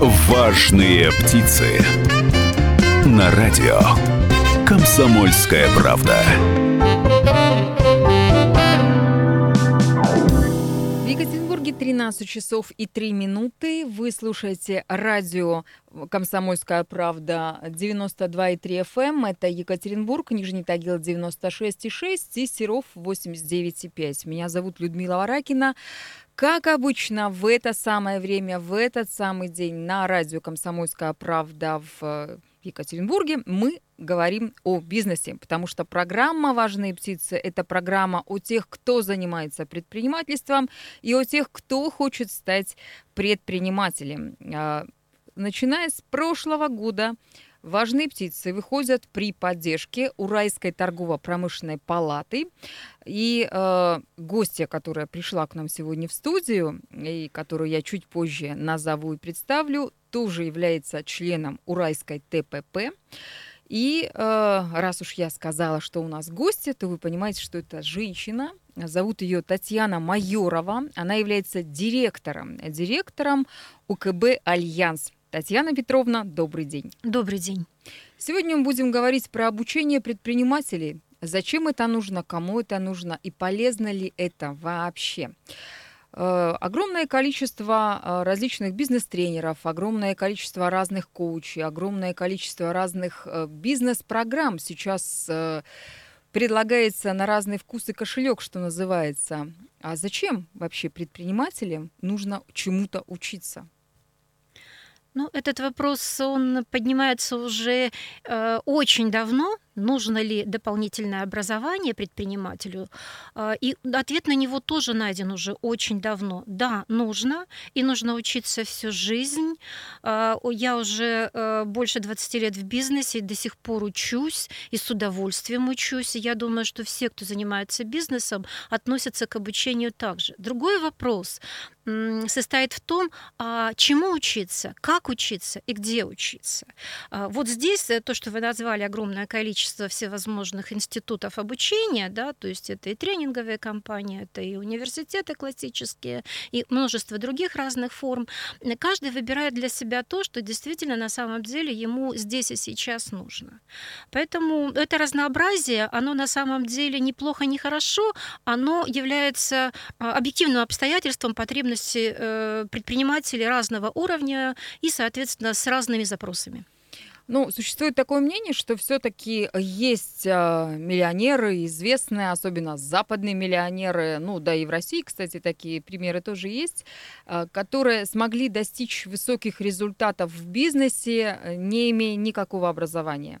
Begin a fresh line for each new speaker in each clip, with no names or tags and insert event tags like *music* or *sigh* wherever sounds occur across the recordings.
Важные птицы. На радио. Комсомольская правда.
В Екатеринбурге 13 часов и 3 минуты. Вы слушаете радио «Комсомольская правда» 92,3 FM. Эм. Это Екатеринбург, Нижний Тагил 96,6 и Серов 89,5. Меня зовут Людмила Варакина. Как обычно, в это самое время, в этот самый день на радио «Комсомольская правда» в Екатеринбурге мы говорим о бизнесе, потому что программа «Важные птицы» — это программа о тех, кто занимается предпринимательством и о тех, кто хочет стать предпринимателем. А, начиная с прошлого года Важные птицы выходят при поддержке Уральской торгово-промышленной палаты. И э, гостья, которая пришла к нам сегодня в студию, и которую я чуть позже назову и представлю, тоже является членом Уральской ТПП. И э, раз уж я сказала, что у нас гости, то вы понимаете, что это женщина. Зовут ее Татьяна Майорова. Она является директором, директором УКБ «Альянс». Татьяна Петровна, добрый день.
Добрый день.
Сегодня мы будем говорить про обучение предпринимателей. Зачем это нужно, кому это нужно и полезно ли это вообще? Э, огромное количество э, различных бизнес-тренеров, огромное количество разных коучей, огромное количество разных э, бизнес-программ сейчас предлагается на разный вкус и кошелек, что называется. А зачем вообще предпринимателям нужно чему-то учиться?
Ну, этот вопрос, он поднимается уже э, очень давно, нужно ли дополнительное образование предпринимателю. А, и ответ на него тоже найден уже очень давно. Да, нужно, и нужно учиться всю жизнь. А, я уже э, больше 20 лет в бизнесе, и до сих пор учусь, и с удовольствием учусь. И я думаю, что все, кто занимается бизнесом, относятся к обучению также. Другой вопрос состоит в том, а чему учиться, как учиться и где учиться. Вот здесь э, то, что вы назвали огромное количество количество всевозможных институтов обучения, да, то есть это и тренинговые компании, это и университеты классические, и множество других разных форм. Каждый выбирает для себя то, что действительно на самом деле ему здесь и сейчас нужно. Поэтому это разнообразие, оно на самом деле неплохо, не хорошо, оно является а, объективным обстоятельством потребности э, предпринимателей разного уровня и, соответственно, с разными запросами.
Ну, существует такое мнение, что все-таки есть э, миллионеры, известные, особенно западные миллионеры, ну да и в России, кстати, такие примеры тоже есть, э, которые смогли достичь высоких результатов в бизнесе, э, не имея никакого образования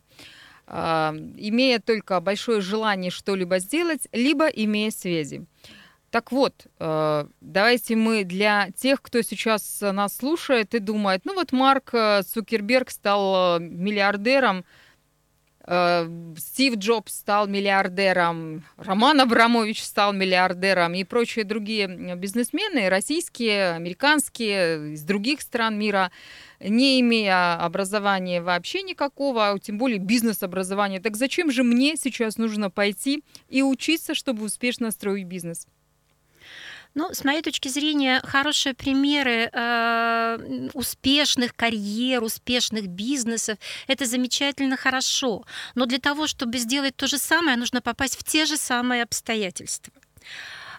имея только большое желание что-либо сделать, либо имея связи. Так вот, э, давайте мы для тех, кто сейчас нас слушает и думает, ну вот Марк э, Цукерберг стал э, миллиардером, Стив Джобс стал миллиардером, Роман Абрамович стал миллиардером и прочие другие бизнесмены, российские, американские, из других стран мира, не имея образования вообще никакого, а тем более бизнес-образования. Так зачем же мне сейчас нужно пойти и учиться, чтобы успешно строить бизнес?
Ну, с моей точки зрения, хорошие примеры э, успешных карьер, успешных бизнесов – это замечательно хорошо. Но для того, чтобы сделать то же самое, нужно попасть в те же самые обстоятельства.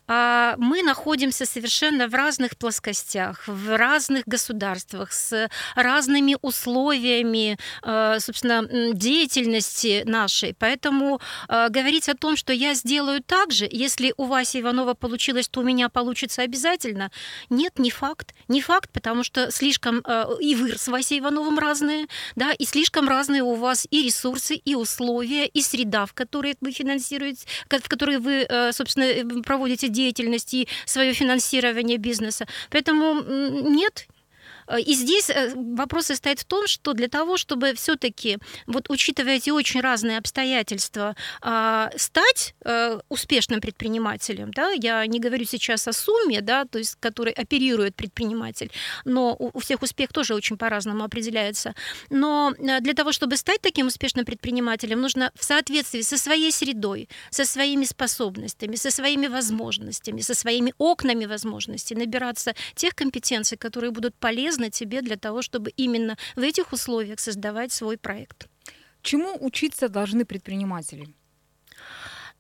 А, мы находимся совершенно в разных плоскостях, в разных государствах, с разными условиями, а, собственно, деятельности нашей. Поэтому а, говорить о том, что я сделаю так же, если у Васи Иванова получилось, то у меня получится обязательно, нет, не факт. Не факт, потому что слишком и вы с Васей Ивановым разные, да, и слишком разные у вас и ресурсы, и условия, и среда, в которой вы финансируете, в которой вы, собственно, проводите деятельность и свое финансирование бизнеса. Поэтому нет, и здесь э, вопрос состоит в том, что для того, чтобы все-таки, вот учитывая эти очень разные обстоятельства, а, стать э, успешным предпринимателем, да, я не говорю сейчас о сумме, да, то есть, который оперирует предприниматель, но у всех успех тоже очень по-разному определяется. Но для того, чтобы стать таким успешным предпринимателем, нужно в соответствии со своей средой, со своими способностями, со своими возможностями, со своими окнами возможностей набираться тех компетенций, которые будут полезны полезно тебе для того, чтобы именно в этих условиях создавать свой проект.
Чему учиться должны предприниматели?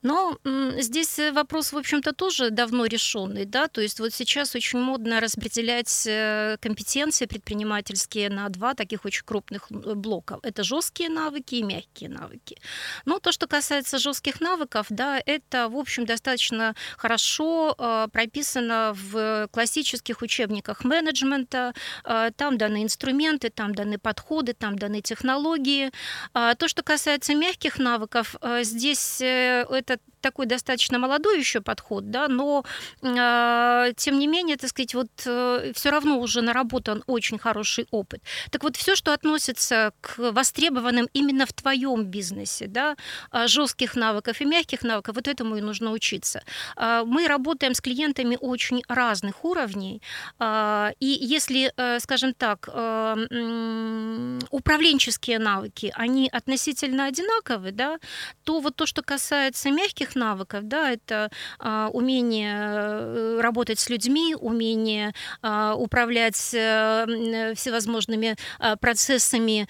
Но здесь э, вопрос, в общем-то, тоже давно решенный, да, то есть вот сейчас очень модно распределять э, компетенции предпринимательские на два таких очень крупных э, блока. Это жесткие навыки и мягкие навыки. Но то, что касается жестких навыков, да, это, в общем, достаточно хорошо прописано в классических учебниках менеджмента. Там даны инструменты, там даны подходы, там даны технологии. А то, что касается мягких навыков, здесь это это такой достаточно молодой еще подход, да, но э, тем не менее, так сказать, вот э, все равно уже наработан очень хороший опыт. Так вот, все, что относится к востребованным именно в твоем бизнесе, да, а, жестких навыков и мягких навыков, вот этому и нужно учиться. Э, мы работаем с клиентами очень разных уровней, э, и если, э, скажем так, э, управленческие навыки, они относительно одинаковы, да, то вот то, что касается мягких навыков, да, это а, умение э, работать с людьми, умение а, управлять а, всевозможными а, процессами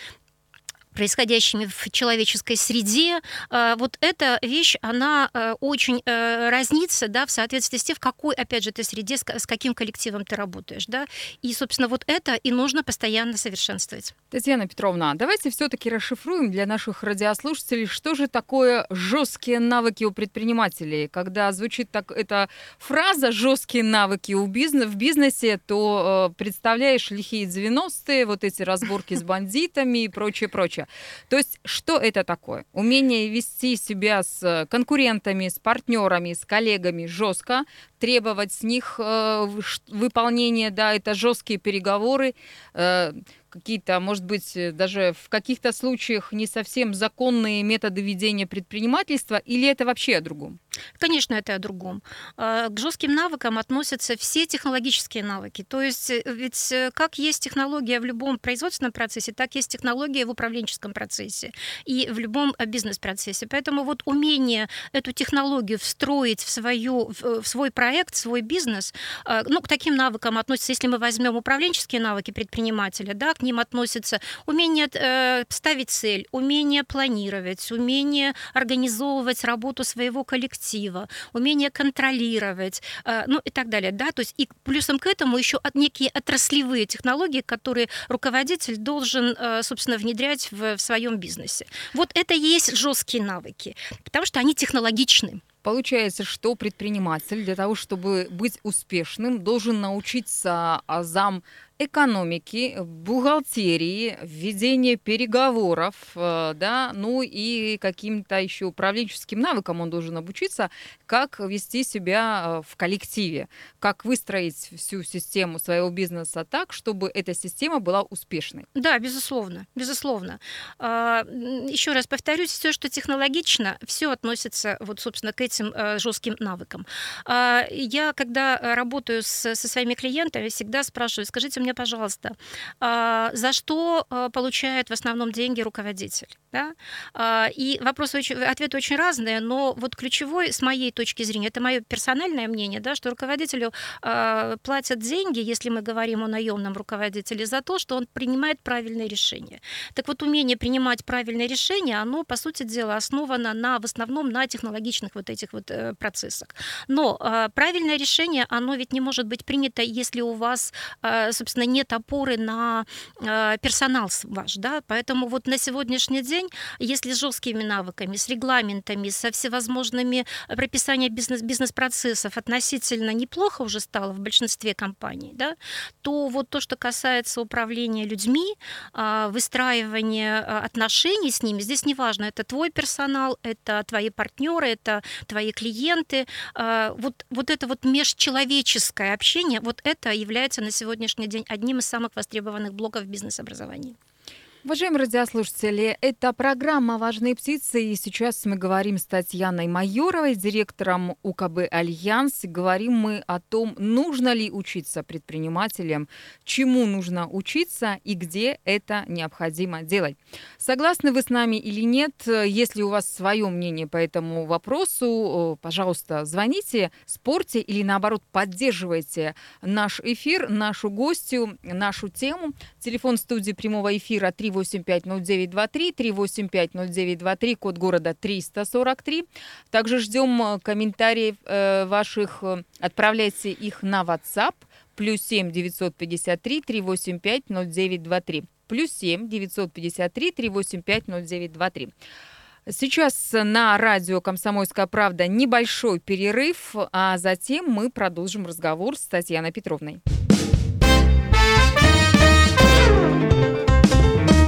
происходящими в человеческой среде. А, вот эта вещь, она э, очень э, разнится да, в соответствии с тем, в какой, опять же, ты среде, с каким коллективом ты работаешь. Да? И, собственно, вот это и нужно постоянно совершенствовать.
Татьяна Петровна, давайте все-таки расшифруем для наших радиослушателей, что же такое жесткие навыки у предпринимателей. Когда звучит так эта фраза «жесткие навыки у бизнес, в бизнесе», то э, представляешь лихие 90-е, вот эти разборки с бандитами и прочее, прочее. То есть что это такое? Умение вести себя с конкурентами, с партнерами, с коллегами жестко, требовать с них э, выполнения, да, это жесткие переговоры, э, какие-то, может быть, э, даже в каких-то случаях не совсем законные методы ведения предпринимательства, или это вообще о другом?
Конечно, это о другом. К жестким навыкам относятся все технологические навыки. То есть ведь как есть технология в любом производственном процессе, так есть технология в управленческом процессе и в любом бизнес-процессе. Поэтому вот умение эту технологию встроить в, свою, в свой проект, в свой бизнес, а, ну, к таким навыкам относятся, если мы возьмем управленческие навыки предпринимателя, да, к ним относится умение э, ставить цель, умение планировать, умение организовывать работу своего коллектива, умение контролировать, э, ну и так далее, да, то есть и плюсом к этому еще некие отраслевые технологии, которые руководитель должен, э, собственно, внедрять в, в своем бизнесе. Вот это и есть жесткие навыки, потому что они технологичны.
Получается, что предприниматель для того, чтобы быть успешным, должен научиться азам экономики, бухгалтерии, введения переговоров, э, да, ну и каким-то еще управленческим навыкам он должен обучиться, как вести себя э, в коллективе, как выстроить всю систему своего бизнеса так, чтобы эта система была успешной.
Да, безусловно, безусловно. А, еще раз повторюсь, все, что технологично, все относится вот, собственно, к этим э, жестким навыкам. А, я, когда работаю со своими клиентами, всегда спрашиваю, скажите мне, мне, пожалуйста, а, за что а, получает в основном деньги руководитель? Да? А, и вопрос, ответ очень разный, но вот ключевой, с моей точки зрения, это мое персональное мнение, да, что руководителю платят деньги, если мы говорим о наемном руководителе, за то, что он принимает правильные решения. Так вот, умение принимать правильные решения, оно, по сути дела, основано на, в основном на технологичных вот этих вот э, процессах. Но правильное решение, оно ведь не может быть принято, если у вас, собственно, собственно, нет опоры на э, персонал ваш, да, поэтому вот на сегодняшний день, если с жесткими навыками, с регламентами, со всевозможными прописанием бизнес, бизнес-процессов относительно неплохо уже стало в большинстве компаний, да, то вот то, что касается управления людьми, а, выстраивания а, отношений с ними, здесь неважно, это твой персонал, это твои партнеры, это твои клиенты, вот, вот это вот межчеловеческое общение, вот это является на сегодняшний день одним из самых востребованных блоков в бизнес-образовании.
Уважаемые радиослушатели, это программа «Важные птицы», и сейчас мы говорим с Татьяной Майоровой, директором УКБ «Альянс», говорим мы о том, нужно ли учиться предпринимателям, чему нужно учиться и где это необходимо делать. Согласны вы с нами или нет? Если у вас свое мнение по этому вопросу, пожалуйста, звоните, спорьте или, наоборот, поддерживайте наш эфир, нашу гостью, нашу тему. Телефон студии прямого эфира 3 3850923, 3850923, код города 343. Также ждем э, комментариев э, ваших, э, отправляйте их на WhatsApp, плюс 7 953 385 0923, плюс 7 953 385 0923. Сейчас на радио «Комсомольская правда» небольшой перерыв, а затем мы продолжим разговор с Татьяной Петровной.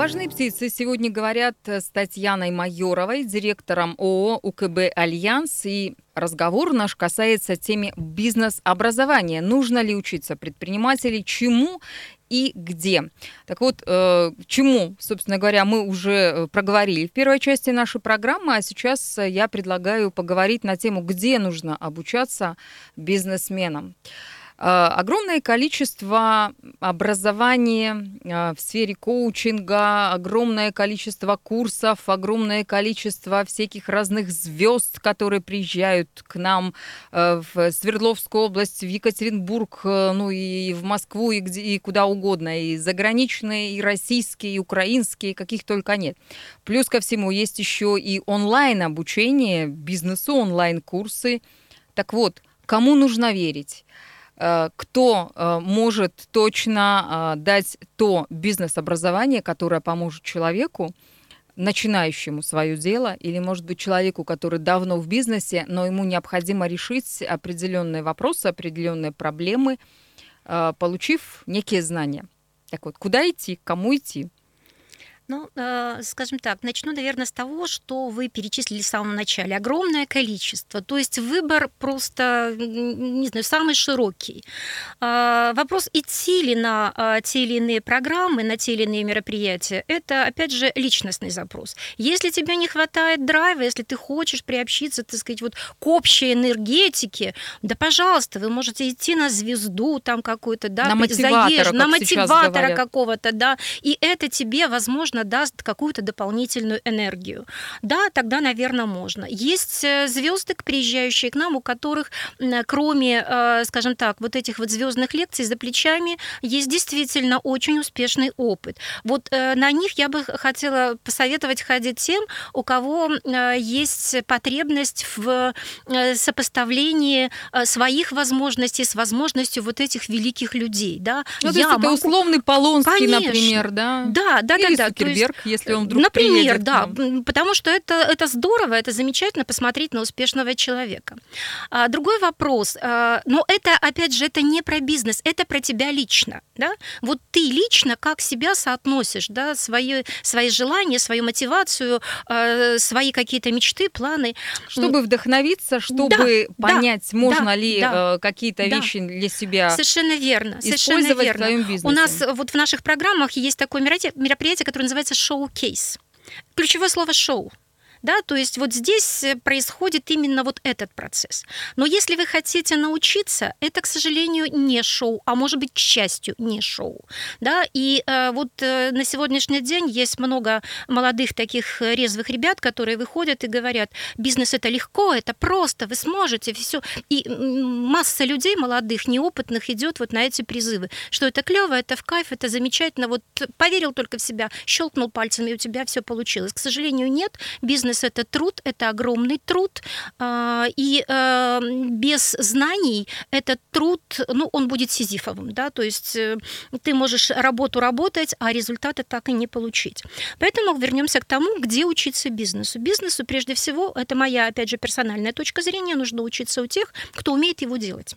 Важные птицы сегодня говорят с Татьяной Майоровой, директором ООО УКБ «Альянс». И разговор наш касается темы бизнес-образования. Нужно ли учиться предпринимателей, чему и где. Так вот, э, чему, собственно говоря, мы уже э, проговорили в первой части нашей программы, а сейчас я предлагаю поговорить на тему, где нужно обучаться бизнесменам. Э, огромное количество образования э, в сфере коучинга, огромное количество курсов, огромное количество всяких разных звезд, которые приезжают к нам э, в Свердловскую область, в Екатеринбург, ну и в Москву, и, где, и куда угодно, и заграничные, и российские, и украинские, каких только нет. Плюс ко всему есть еще и онлайн-обучение, бизнесу, онлайн-курсы. Так вот, кому нужно верить? Э, кто э, может точно э, дать то бизнес-образование, которое поможет человеку, начинающему свое дело, или, может быть, человеку, который давно в бизнесе, но ему необходимо решить определенные вопросы, определенные проблемы, получив некие знания. Так вот, куда идти, кому идти?
Ну, э, скажем так, начну, наверное, с того, что вы перечислили в самом начале. Огромное количество. То есть выбор просто, не знаю, самый широкий. Э, вопрос, идти ли на э, те или иные программы, на те или иные мероприятия, это, опять же, личностный запрос. Если тебе не хватает драйва, если ты хочешь приобщиться, так сказать, вот к общей энергетике, да, пожалуйста, вы можете идти на звезду там какую-то, да,
на мотиватора, заезж,
на мотиватора какого-то, да, и это тебе, возможно, возможно, даст какую-то дополнительную энергию. Да, тогда, наверное, можно. Есть э, звезды, приезжающие к нам, у которых, кроме, э, скажем так, вот этих вот звездных лекций за плечами, есть действительно очень успешный опыт. Вот э, на них я бы хотела посоветовать ходить тем, у кого есть потребность в сопоставлении своих возможностей с возможностью вот этих великих людей, да.
Ну, я могу... это условный Полонский, Конечно. например, да?
Да, да,
Или
да,
да. Цукерберг, есть, если он вдруг
Например, да, потому что это, это здорово, это замечательно посмотреть на успешного человека. А, другой вопрос, а, но это, опять же, это не про бизнес, это про тебя лично, да? Вот ты лично как себя соотносишь, да, свои, свои желания, свою мотивацию, а, свои какие-то мечты, планы.
Чтобы вдохновиться, чтобы да, понять, да, можно да, ли да, какие-то да. вещи для себя
Совершенно верно,
совершенно
верно.
в своем бизнесе.
У нас вот в наших программах есть такое мероприятие, которое называется называется шоу-кейс. Ключевое слово «шоу». Да, то есть вот здесь э, происходит именно вот этот процесс. Но если вы хотите научиться, это, к сожалению, не шоу, а может быть, к счастью, не шоу. Да? И э, вот э, на сегодняшний день есть много молодых таких резвых ребят, которые выходят и говорят, бизнес это легко, это просто, вы сможете, все. И масса людей молодых, неопытных идет вот на эти призывы, что это клево, это в кайф, это замечательно, вот поверил только в себя, щелкнул пальцами, и у тебя все получилось. К сожалению, нет, бизнес бизнес это труд, это огромный труд, а, и э, без знаний этот труд, ну, он будет сизифовым, да, то есть э, ты можешь работу работать, а результаты так и не получить. Поэтому вернемся к тому, где учиться бизнесу. Бизнесу, прежде всего, это моя, опять же, персональная точка зрения, нужно учиться у тех, кто умеет его делать.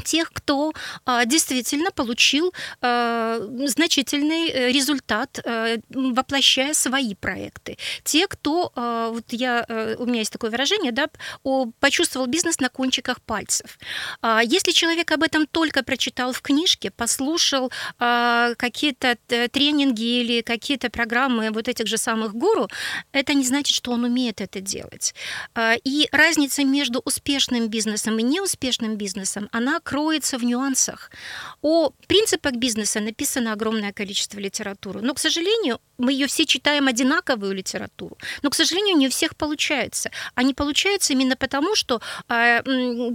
Тех, кто а, действительно получил а, значительный э, результат, а, воплощая свои проекты. Те, кто, а, вот я, а, у меня есть такое выражение, да, о, почувствовал бизнес на кончиках пальцев. А, если человек об этом только прочитал в книжке, послушал а, какие-то тренинги или какие-то программы вот этих же самых гуру, это не значит, что он умеет это делать. А, и разница между успешным бизнесом и неуспешным бизнесом, она кроется в нюансах. О принципах бизнеса написано огромное количество литературы. Но, к сожалению, мы ее все читаем одинаковую литературу. Но, к сожалению, не у всех получается. А не получается именно потому, что э,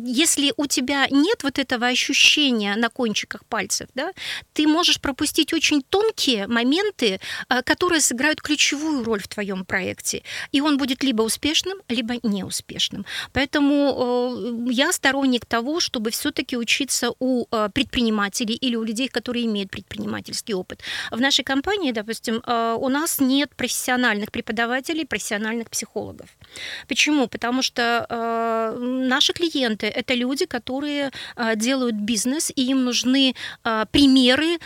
если у тебя нет вот этого ощущения на кончиках пальцев, да, ты можешь пропустить очень тонкие моменты, э, которые сыграют ключевую роль в твоем проекте. И он будет либо успешным, либо неуспешным. Поэтому э, я сторонник того, чтобы все-таки учиться у э, предпринимателей или у людей, которые имеют предпринимательский опыт. В нашей компании, допустим, э, у нас нет профессиональных преподавателей, профессиональных психологов. Почему? Потому что э, наши клиенты это люди, которые делают бизнес, и им нужны примеры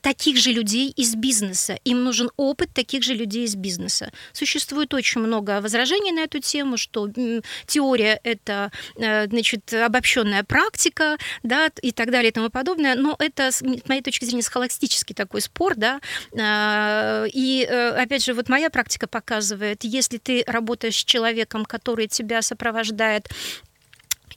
таких же людей из бизнеса. Им нужен опыт таких же людей из бизнеса. Существует очень много возражений на эту тему, что теория это значит обобщенная практика, да, и так далее и тому подобное. Но это, с моей точки зрения, схоластический такой спор, да. А, и, э, опять же, вот моя практика показывает, если ты работаешь с человеком, который тебя сопровождает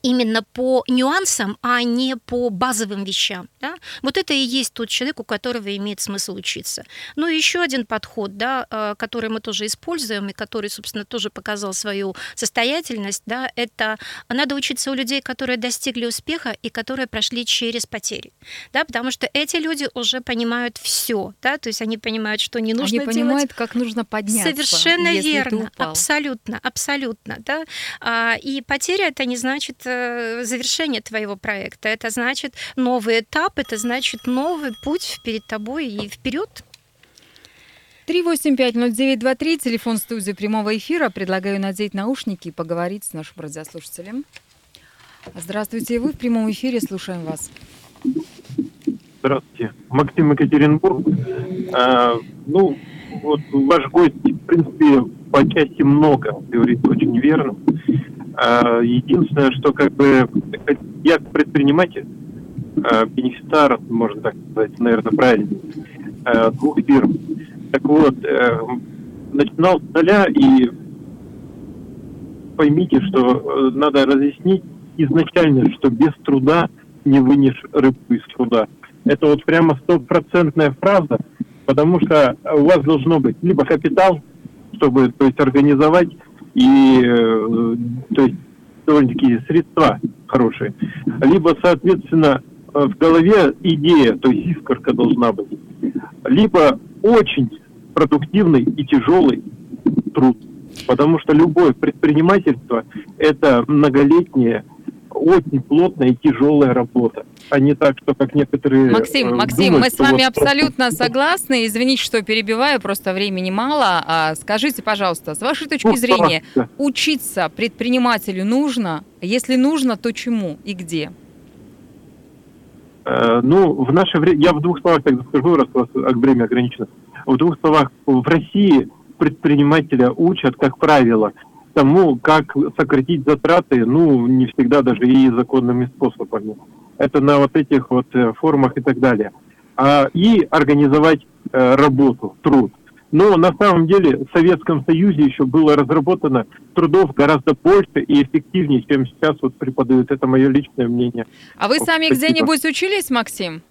именно по нюансам, а не по базовым вещам. Да? Вот это и есть тот человек, у которого имеет смысл учиться. Ну и еще один подход, да, э, который мы тоже используем и который, собственно, тоже показал свою состоятельность, да, это надо учиться у людей, которые достигли успеха и которые прошли через потери, да, потому что эти люди уже понимают все, да, то есть они понимают, что не нужно
они делать. понимают, как нужно подняться.
Совершенно верно, абсолютно, абсолютно, да. А, и потеря это не значит завершение твоего проекта, это значит новый этап этап, это значит новый путь перед тобой и вперед.
3850923, телефон студии прямого эфира. Предлагаю надеть наушники и поговорить с нашим радиослушателем. Здравствуйте, вы в прямом эфире, слушаем вас.
Здравствуйте, Максим Екатеринбург. А, ну, вот ваш гость, в принципе, по части много говорит очень верно. А, единственное, что как бы я предприниматель, Э, бенефициар, можно так сказать, наверное, правильно, э, двух фирм. Так вот, э, начинал с нуля и поймите, что надо разъяснить изначально, что без труда не вынешь рыбку из труда. Это вот прямо стопроцентная фраза, потому что у вас должно быть либо капитал, чтобы то есть, организовать, и то есть довольно-таки средства хорошие, либо, соответственно, Э, в голове идея, то есть искорка должна быть, либо очень продуктивный и тяжелый труд. Потому что любое предпринимательство – это многолетняя, очень плотная и тяжелая работа а не так, что как некоторые...
Максим, э, Максим, думают, мы с вами вот абсолютно просто... *laughs* согласны. Извините, что перебиваю, просто времени мало. А скажите, пожалуйста, с вашей точки ну, зрения, пожалуйста. учиться предпринимателю нужно? Если нужно, то чему и где?
Э, ну, в наше время, я в двух словах так скажу, раз у вас время ограничено. В двух словах, в России предпринимателя учат, как правило, тому, как сократить затраты, ну, не всегда даже и законными способами. Это на вот этих вот э, формах и так далее. А, и организовать э, работу, труд. Но на самом деле в Советском Союзе еще было разработано трудов гораздо больше и эффективнее, чем сейчас вот преподают. Это мое личное мнение.
А вы сами где-нибудь учились, Максим?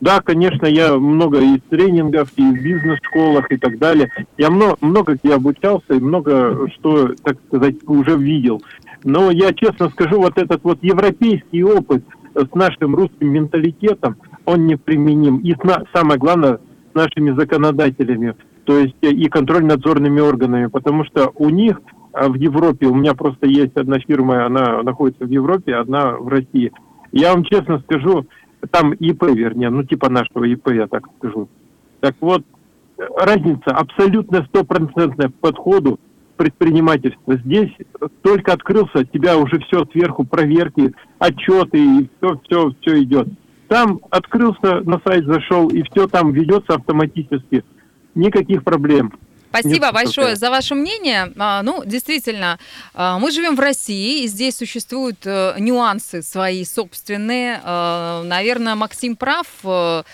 Да, конечно, я много и тренингов, и в бизнес-школах и так далее. Я много, много где обучался и много что, так сказать, уже видел. Но я честно скажу, вот этот вот европейский опыт с нашим русским менталитетом, он неприменим. И самое главное, нашими законодателями, то есть и контрольно-надзорными органами, потому что у них а, в Европе, у меня просто есть одна фирма, она находится в Европе, одна в России. Я вам честно скажу, там ИП, вернее, ну типа нашего ИП, я так скажу. Так вот, разница абсолютно стопроцентная к подходу, предпринимательства. Здесь только открылся, тебя уже все сверху проверки, отчеты, и все, все, все идет. Там открылся, на сайт зашел, и все там ведется автоматически. Никаких проблем.
Спасибо Нет, большое за ваше мнение. А, ну, действительно, а, мы живем в России, и здесь существуют э, нюансы свои собственные. А, наверное, Максим прав э,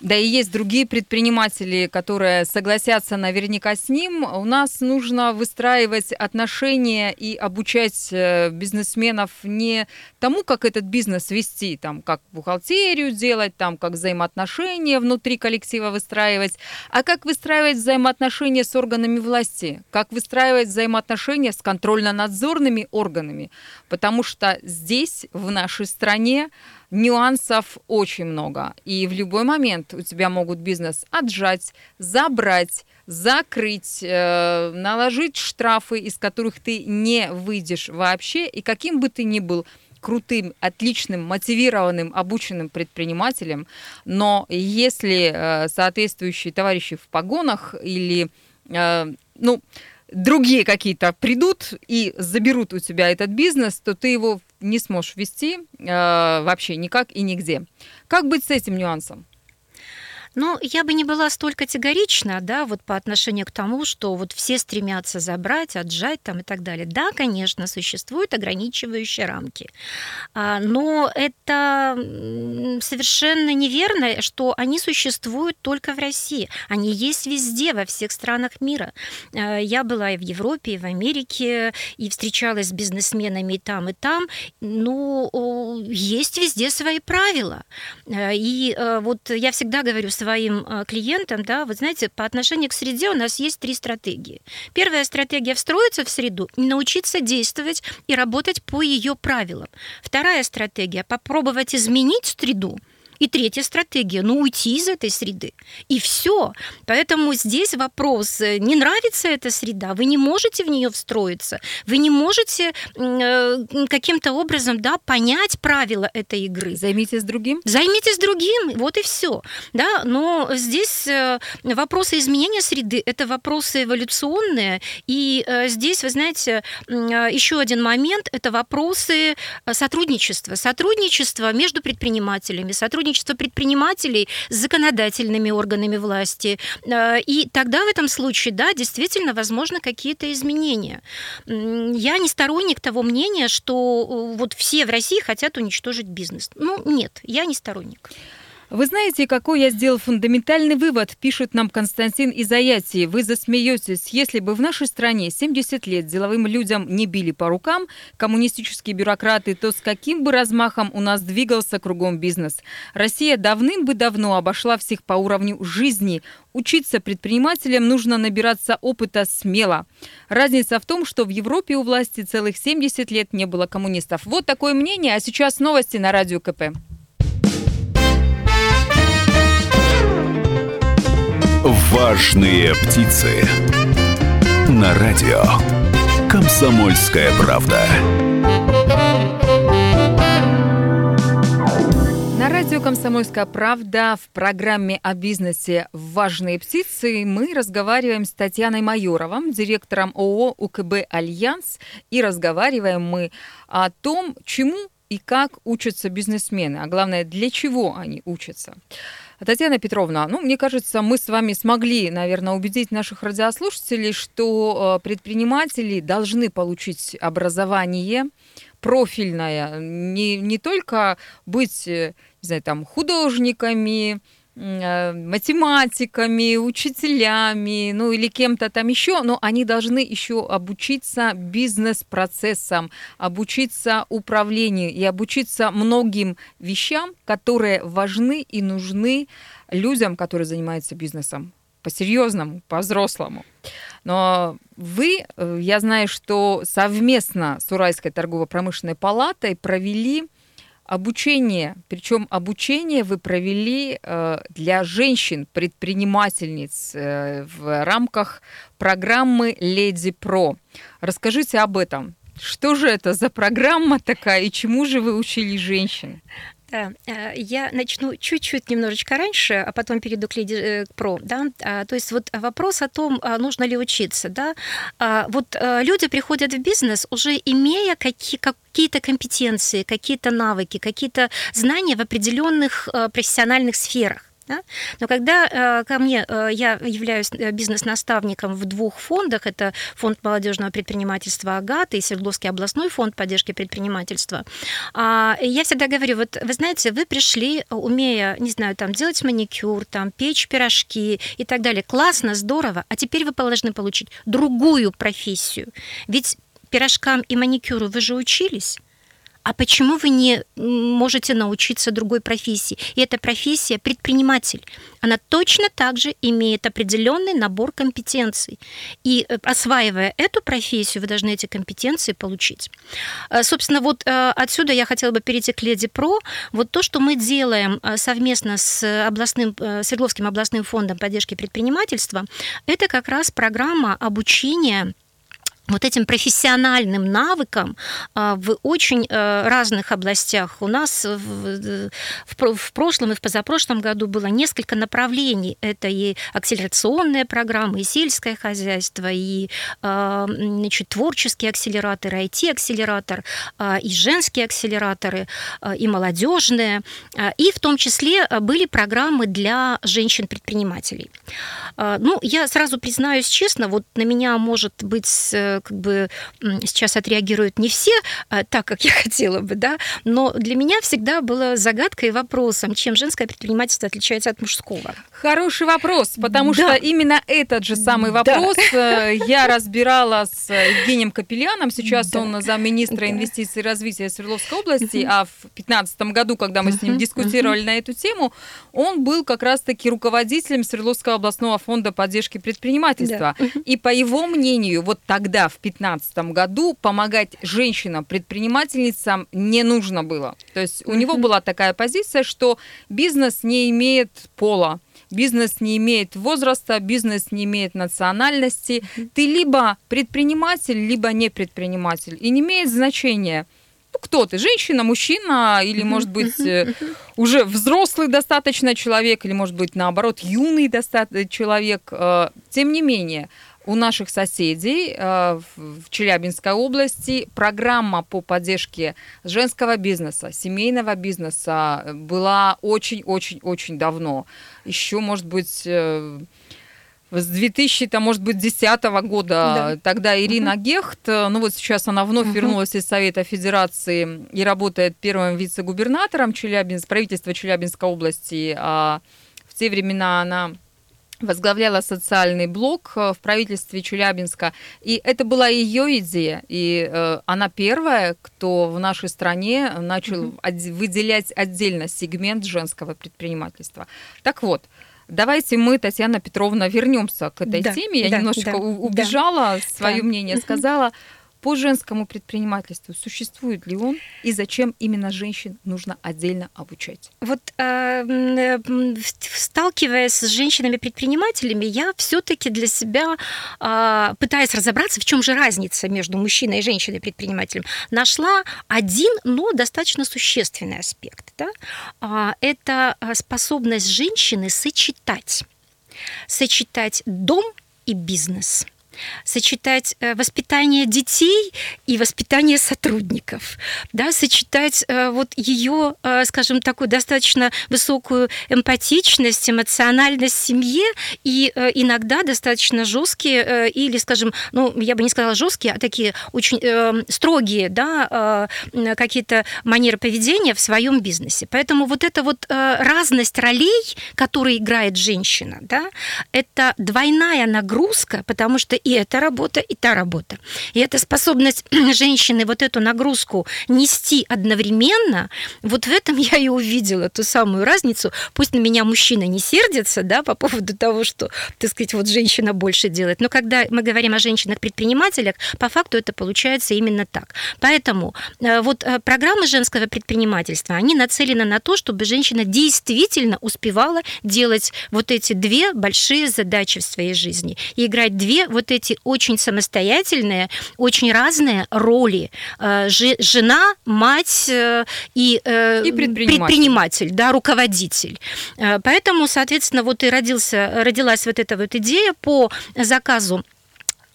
да и есть другие предприниматели, которые согласятся наверняка с ним. У нас нужно выстраивать отношения и обучать э, бизнесменов не тому, как этот бизнес вести, там, как бухгалтерию делать, там, как взаимоотношения внутри коллектива выстраивать, а как выстраивать взаимоотношения с органами власти, как выстраивать взаимоотношения с контрольно-надзорными органами. Потому что здесь, в нашей стране, нюансов очень много. И в любой момент у тебя могут бизнес отжать, забрать, закрыть, э, наложить штрафы, из которых ты не выйдешь вообще. И каким бы ты ни был крутым, отличным, мотивированным, обученным предпринимателем, но если э, соответствующие товарищи в погонах или, э, ну, другие какие-то придут и заберут у тебя этот бизнес, то ты его не сможешь вести э, вообще никак и нигде. Как быть с этим нюансом?
Ну, я бы не была столь категорична, да, вот по отношению к тому, что вот все стремятся забрать, отжать там и так далее. Да, конечно, существуют ограничивающие рамки, а, но это совершенно неверно, что они существуют только в России. Они есть везде, во всех странах мира. А, я была и в Европе, и в Америке, и встречалась с бизнесменами и там, и там. Ну, есть везде свои правила. А, и вот я всегда говорю, своим а, клиентам, да, вот знаете, по отношению к среде у нас есть три стратегии. Первая стратегия – встроиться в среду, научиться действовать и работать по ее правилам. Вторая стратегия – попробовать изменить среду – и третья стратегия – ну, уйти из этой среды. И все. Поэтому здесь вопрос, э, не нравится эта среда, вы не можете в нее встроиться, вы не можете э, каким-то образом да, понять правила этой игры.
Займитесь другим.
Займитесь другим, вот и все. Да? Но здесь э, вопросы изменения среды – это вопросы эволюционные. И здесь, вы знаете, еще один момент – это вопросы сотрудничества. Сотрудничество между предпринимателями, сотрудничество сотрудничество предпринимателей с законодательными органами власти. Э, и тогда в этом случае, да, действительно, возможно, какие-то изменения. Я не сторонник того мнения, что э, вот все в России хотят уничтожить бизнес. Ну, нет, я не сторонник.
Вы знаете, какой я сделал фундаментальный вывод, пишет нам Константин из Аяти. Вы засмеетесь. Если бы в нашей стране 70 лет деловым людям не били по рукам коммунистические бюрократы, то с каким бы размахом у нас двигался кругом бизнес? Россия давным бы давно обошла всех по уровню жизни. Учиться предпринимателям нужно набираться опыта смело. Разница в том, что в Европе у власти целых 70 лет не было коммунистов. Вот такое мнение, а сейчас новости на Радио КП.
Важные птицы. На радио. Комсомольская правда.
На радио «Комсомольская правда» в программе о бизнесе «Важные птицы» мы разговариваем с Татьяной Майоровым, директором ООО «УКБ Альянс», и разговариваем мы о том, чему и как учатся бизнесмены, а главное, для чего они учатся. Татьяна Петровна, ну, мне кажется, мы с вами смогли, наверное, убедить наших радиослушателей, что э, предприниматели должны получить образование профильное, не, не только быть, э, не знаю, там, художниками, математиками, учителями, ну или кем-то там еще, но они должны еще обучиться бизнес-процессам, обучиться управлению и обучиться многим вещам, которые важны и нужны людям, которые занимаются бизнесом по-серьезному, по-взрослому. Но вы, э, я знаю, что совместно с Уральской торгово-промышленной палатой провели обучение, причем обучение вы провели э, для женщин-предпринимательниц э, в рамках программы «Леди Про». Расскажите об этом. Что же это за программа такая и чему же вы учили женщин?
Да, э, я начну чуть-чуть немножечко раньше, а потом перейду к Леди э, Про. Да? А, то есть вот вопрос о том, а нужно ли учиться. Да? А, вот э, люди приходят в бизнес, уже имея какие, какие-то компетенции, какие-то навыки, какие-то знания в определенных профессиональных сферах. Да? Но когда э, ко мне, э, я являюсь э, бизнес-наставником в двух фондах, это фонд молодежного предпринимательства «Агата» и Свердловский областной фонд поддержки предпринимательства, э, я всегда говорю, вот вы знаете, вы пришли, умея, не знаю, там делать маникюр, там печь пирожки и так далее, классно, здорово, а теперь вы должны получить другую профессию. Ведь пирожкам и маникюру вы же учились, а почему вы не можете научиться другой профессии? И эта профессия предприниматель. Она точно так же имеет определенный набор компетенций. И э, осваивая эту профессию, вы должны эти компетенции получить. Э, собственно, вот э, отсюда я хотела бы перейти к Леди Про. Вот то, что мы делаем совместно с областным, Свердловским областным фондом поддержки предпринимательства, это как раз программа обучения вот этим профессиональным навыкам а, в очень э, разных областях. У нас в, прошлом и в позапрошлом году было несколько направлений. Это и акселерационные программы, и сельское хозяйство, и а, значит, творческие акселераторы, IT-акселератор, а, и женские акселераторы, и молодежные. И в том числе были программы для женщин-предпринимателей. Ну, я сразу признаюсь честно, вот на меня может быть э, как бы сейчас отреагируют не все а, так, как я *laughs* хотела бы, да, но для меня всегда было загадкой и вопросом, чем женское предпринимательство отличается от мужского.
Хороший вопрос, потому да. что именно этот же самый вопрос да. Э, я *laughs* разбирала с Евгением Капеляном. Сейчас да. он замминистра да. инвестиций и развития Свердловской области, а в 2015 году, когда мы с ним дискутировали на эту тему, он был как раз-таки руководителем Свердловского областного фонда поддержки предпринимательства. Да. И по его мнению, вот тогда, в 2015 году, помогать женщинам-предпринимательницам не нужно было. То есть у него была такая позиция, что бизнес не имеет пола. Бизнес не имеет возраста, бизнес не имеет национальности. Ты либо предприниматель, либо не предприниматель. И не имеет значения, ну, кто ты, женщина, мужчина, или, может быть, э, уже взрослый достаточно человек, или, может быть, наоборот, юный достаточно человек. Э, тем не менее, у наших соседей э, в Челябинской области программа по поддержке женского бизнеса, семейного бизнеса была очень-очень-очень давно. Еще, может быть, э, с 2000, там, может быть, 2010 года да. тогда Ирина угу. Гехт, э, ну вот сейчас она вновь угу. вернулась из Совета Федерации и работает первым вице-губернатором Челябинск, правительства Челябинской области. А в те времена она возглавляла социальный блок э, в правительстве Челябинска. И это была ее идея. И э, она первая, кто в нашей стране начал mm-hmm. выделять отдельно сегмент женского предпринимательства. Так вот, Давайте мы, Татьяна Петровна, вернемся к этой да, теме. Я да, немножечко да, убежала, да, свое да. мнение сказала по женскому предпринимательству существует ли он и зачем именно женщин нужно отдельно обучать?
Вот э, сталкиваясь с женщинами-предпринимателями, я все-таки для себя, э, пытаясь разобраться, в чем же разница между мужчиной и женщиной-предпринимателем, нашла один, но достаточно существенный аспект. Да? А, это способность женщины сочетать сочетать дом и бизнес – сочетать э, воспитание детей и воспитание сотрудников, да, сочетать э, вот ее, э, скажем, такую достаточно высокую эмпатичность, эмоциональность в семье и иногда достаточно жесткие или, скажем, ну, я бы не сказала жесткие, а такие очень строгие, да, какие-то манеры поведения в своем бизнесе. Поэтому вот эта вот разность ролей, которые играет женщина, да, это двойная нагрузка, потому что эта работа, и та работа. И эта способность *clears throat* женщины вот эту нагрузку нести одновременно, вот в этом *laughs* я и увидела ту самую разницу. Пусть на меня мужчина не сердится, да, по поводу того, что, так сказать, вот женщина больше делает. Но когда мы говорим о женщинах-предпринимателях, по факту это получается именно так. Поэтому э, вот э, программы женского предпринимательства, они нацелены на то, чтобы женщина действительно успевала делать вот эти две большие задачи в своей жизни и играть две вот вот эти очень самостоятельные, очень разные роли. Э, жена, мать э, и,
и предприниматель.
предприниматель, да, руководитель. Поэтому, соответственно, вот и родился, родилась вот эта вот идея по заказу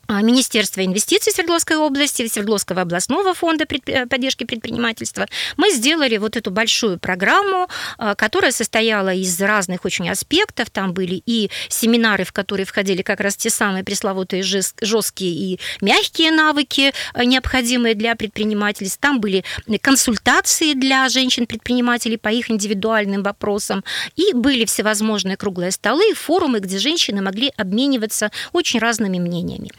Министерства инвестиций Свердловской области, Свердловского областного фонда э, поддержки предпринимательства, мы сделали вот эту большую программу, а, которая состояла из разных очень аспектов. Там были и семинары, в которые входили как раз те самые пресловутые жесткие и мягкие навыки, а, необходимые для предпринимательств. Там были консультации для женщин-предпринимателей по их индивидуальным вопросам. И были всевозможные круглые столы, форумы, где женщины могли обмениваться очень разными мнениями.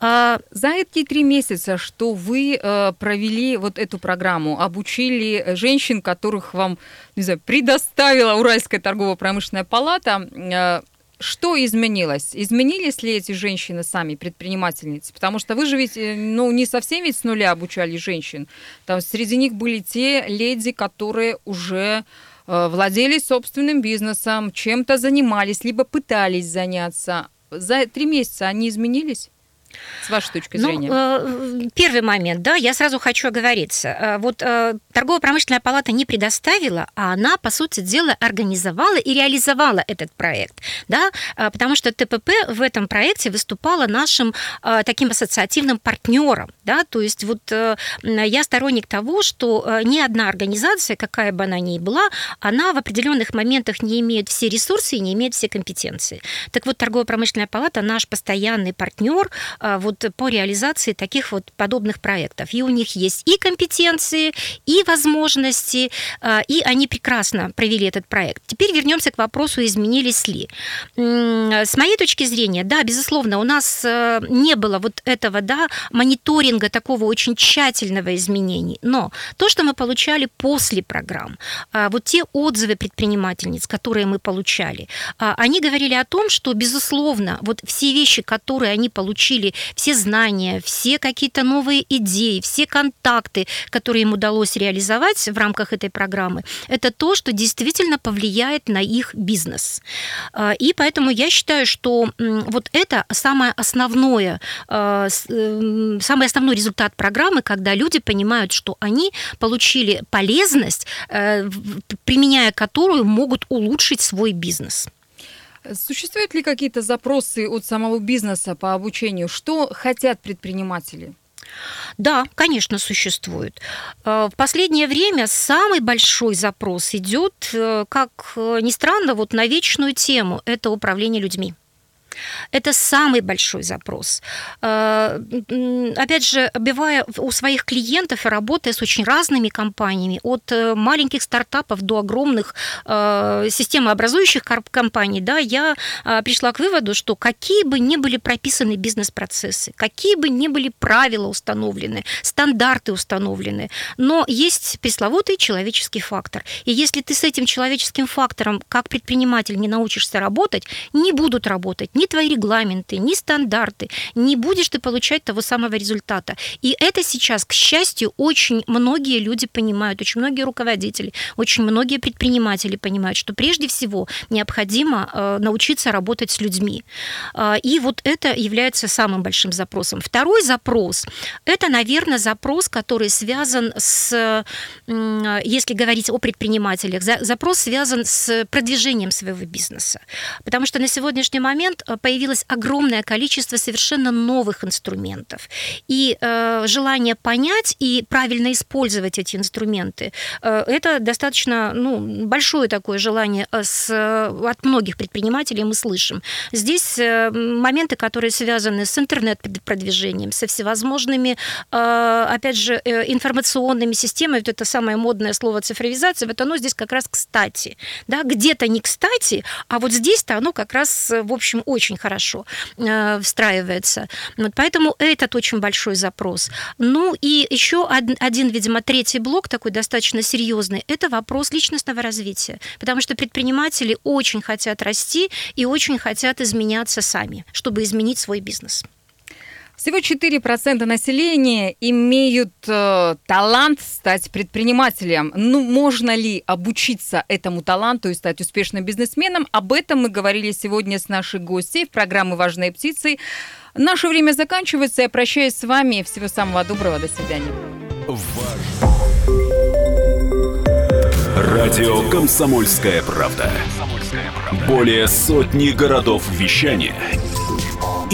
А, за эти три месяца, что вы э, провели вот эту программу, обучили женщин, которых вам, не знаю, предоставила Уральская торгово-промышленная палата, э, что изменилось? Изменились ли эти женщины сами, предпринимательницы? Потому что вы же ведь, э, ну, не совсем ведь с нуля обучали женщин. Там среди них были те леди, которые уже владели собственным бизнесом, чем-то занимались, либо пытались заняться. За три месяца они изменились? С вашей точки ну, зрения?
Ну, первый момент, да, я сразу хочу оговориться. Э, вот торгово-промышленная палата не предоставила, а она, по сути дела, организовала и реализовала этот проект, да, потому что ТПП в этом проекте выступала нашим таким ассоциативным партнером, да, то есть вот я сторонник того, что ни одна организация, какая бы она ни была, она в определенных моментах не имеет все ресурсы и не имеет все компетенции. Так вот, торгово-промышленная палата наш постоянный партнер вот по реализации таких вот подобных проектов. И у них есть и компетенции, и возможности, а, и они прекрасно провели этот проект. Теперь вернемся к вопросу, изменились ли. С моей точки зрения, да, безусловно, у нас э, не было вот этого, да, мониторинга такого очень тщательного изменений. Но то, что мы получали после программ, а, вот те отзывы предпринимательниц, которые мы получали, они говорили о том, что, безусловно, вот все вещи, которые они получили все знания, все какие-то новые идеи, все контакты, которые им удалось реализовать в рамках этой программы, это то, что действительно повлияет на их бизнес. А, и поэтому я считаю, что вот это самое основное, а, э, самый основной результат программы, когда люди понимают, что они получили полезность, э, применяя которую могут улучшить свой бизнес.
Существуют ли какие-то запросы от самого бизнеса по обучению? Что хотят предприниматели?
Да, конечно, существует. Э, в последнее время самый большой запрос идет, э, как э, ни странно, вот на вечную тему – это управление людьми. Это самый большой запрос. Э, опять же, бывая у своих клиентов и работая с очень разными компаниями, от э, маленьких стартапов до огромных э, системообразующих компаний, да, я пришла к выводу, что какие бы ни были прописаны бизнес-процессы, какие бы ни были правила установлены, стандарты установлены, но есть пресловутый человеческий фактор. И если ты с этим человеческим фактором как предприниматель не научишься работать, не будут работать ни твои регламенты, ни стандарты, не будешь ты получать того самого результата. И это сейчас, к счастью, очень многие люди понимают, очень многие руководители, очень многие предприниматели понимают, что прежде всего необходимо э, научиться работать с людьми. Э, и вот это является самым большим запросом. Второй запрос – это, наверное, запрос, который связан с, если говорить о предпринимателях, запрос связан с продвижением своего бизнеса. Потому что на сегодняшний момент э, появилось огромное количество совершенно новых инструментов. И э, желание понять и правильно использовать эти инструменты, э, это достаточно ну, большое такое желание э, с, от многих предпринимателей мы слышим. Здесь э, моменты, которые связаны с интернет-продвижением, со всевозможными, э, опять же, э, информационными системами, вот это самое модное слово цифровизация, вот оно здесь как раз кстати. Да? Где-то не кстати, а вот здесь-то оно как раз, в общем, очень очень хорошо э, встраивается. Вот поэтому этот очень большой запрос. Ну и еще один, видимо, третий блок такой достаточно серьезный, это вопрос личностного развития, потому что предприниматели очень хотят расти и очень хотят изменяться сами, чтобы изменить свой бизнес.
Всего 4% населения имеют э, талант стать предпринимателем. Ну, можно ли обучиться этому таланту и стать успешным бизнесменом? Об этом мы говорили сегодня с нашей гостьей в программе «Важные птицы». Наше время заканчивается. Я прощаюсь с вами. Всего самого доброго. До свидания.
Радио «Комсомольская правда». Более сотни городов вещания –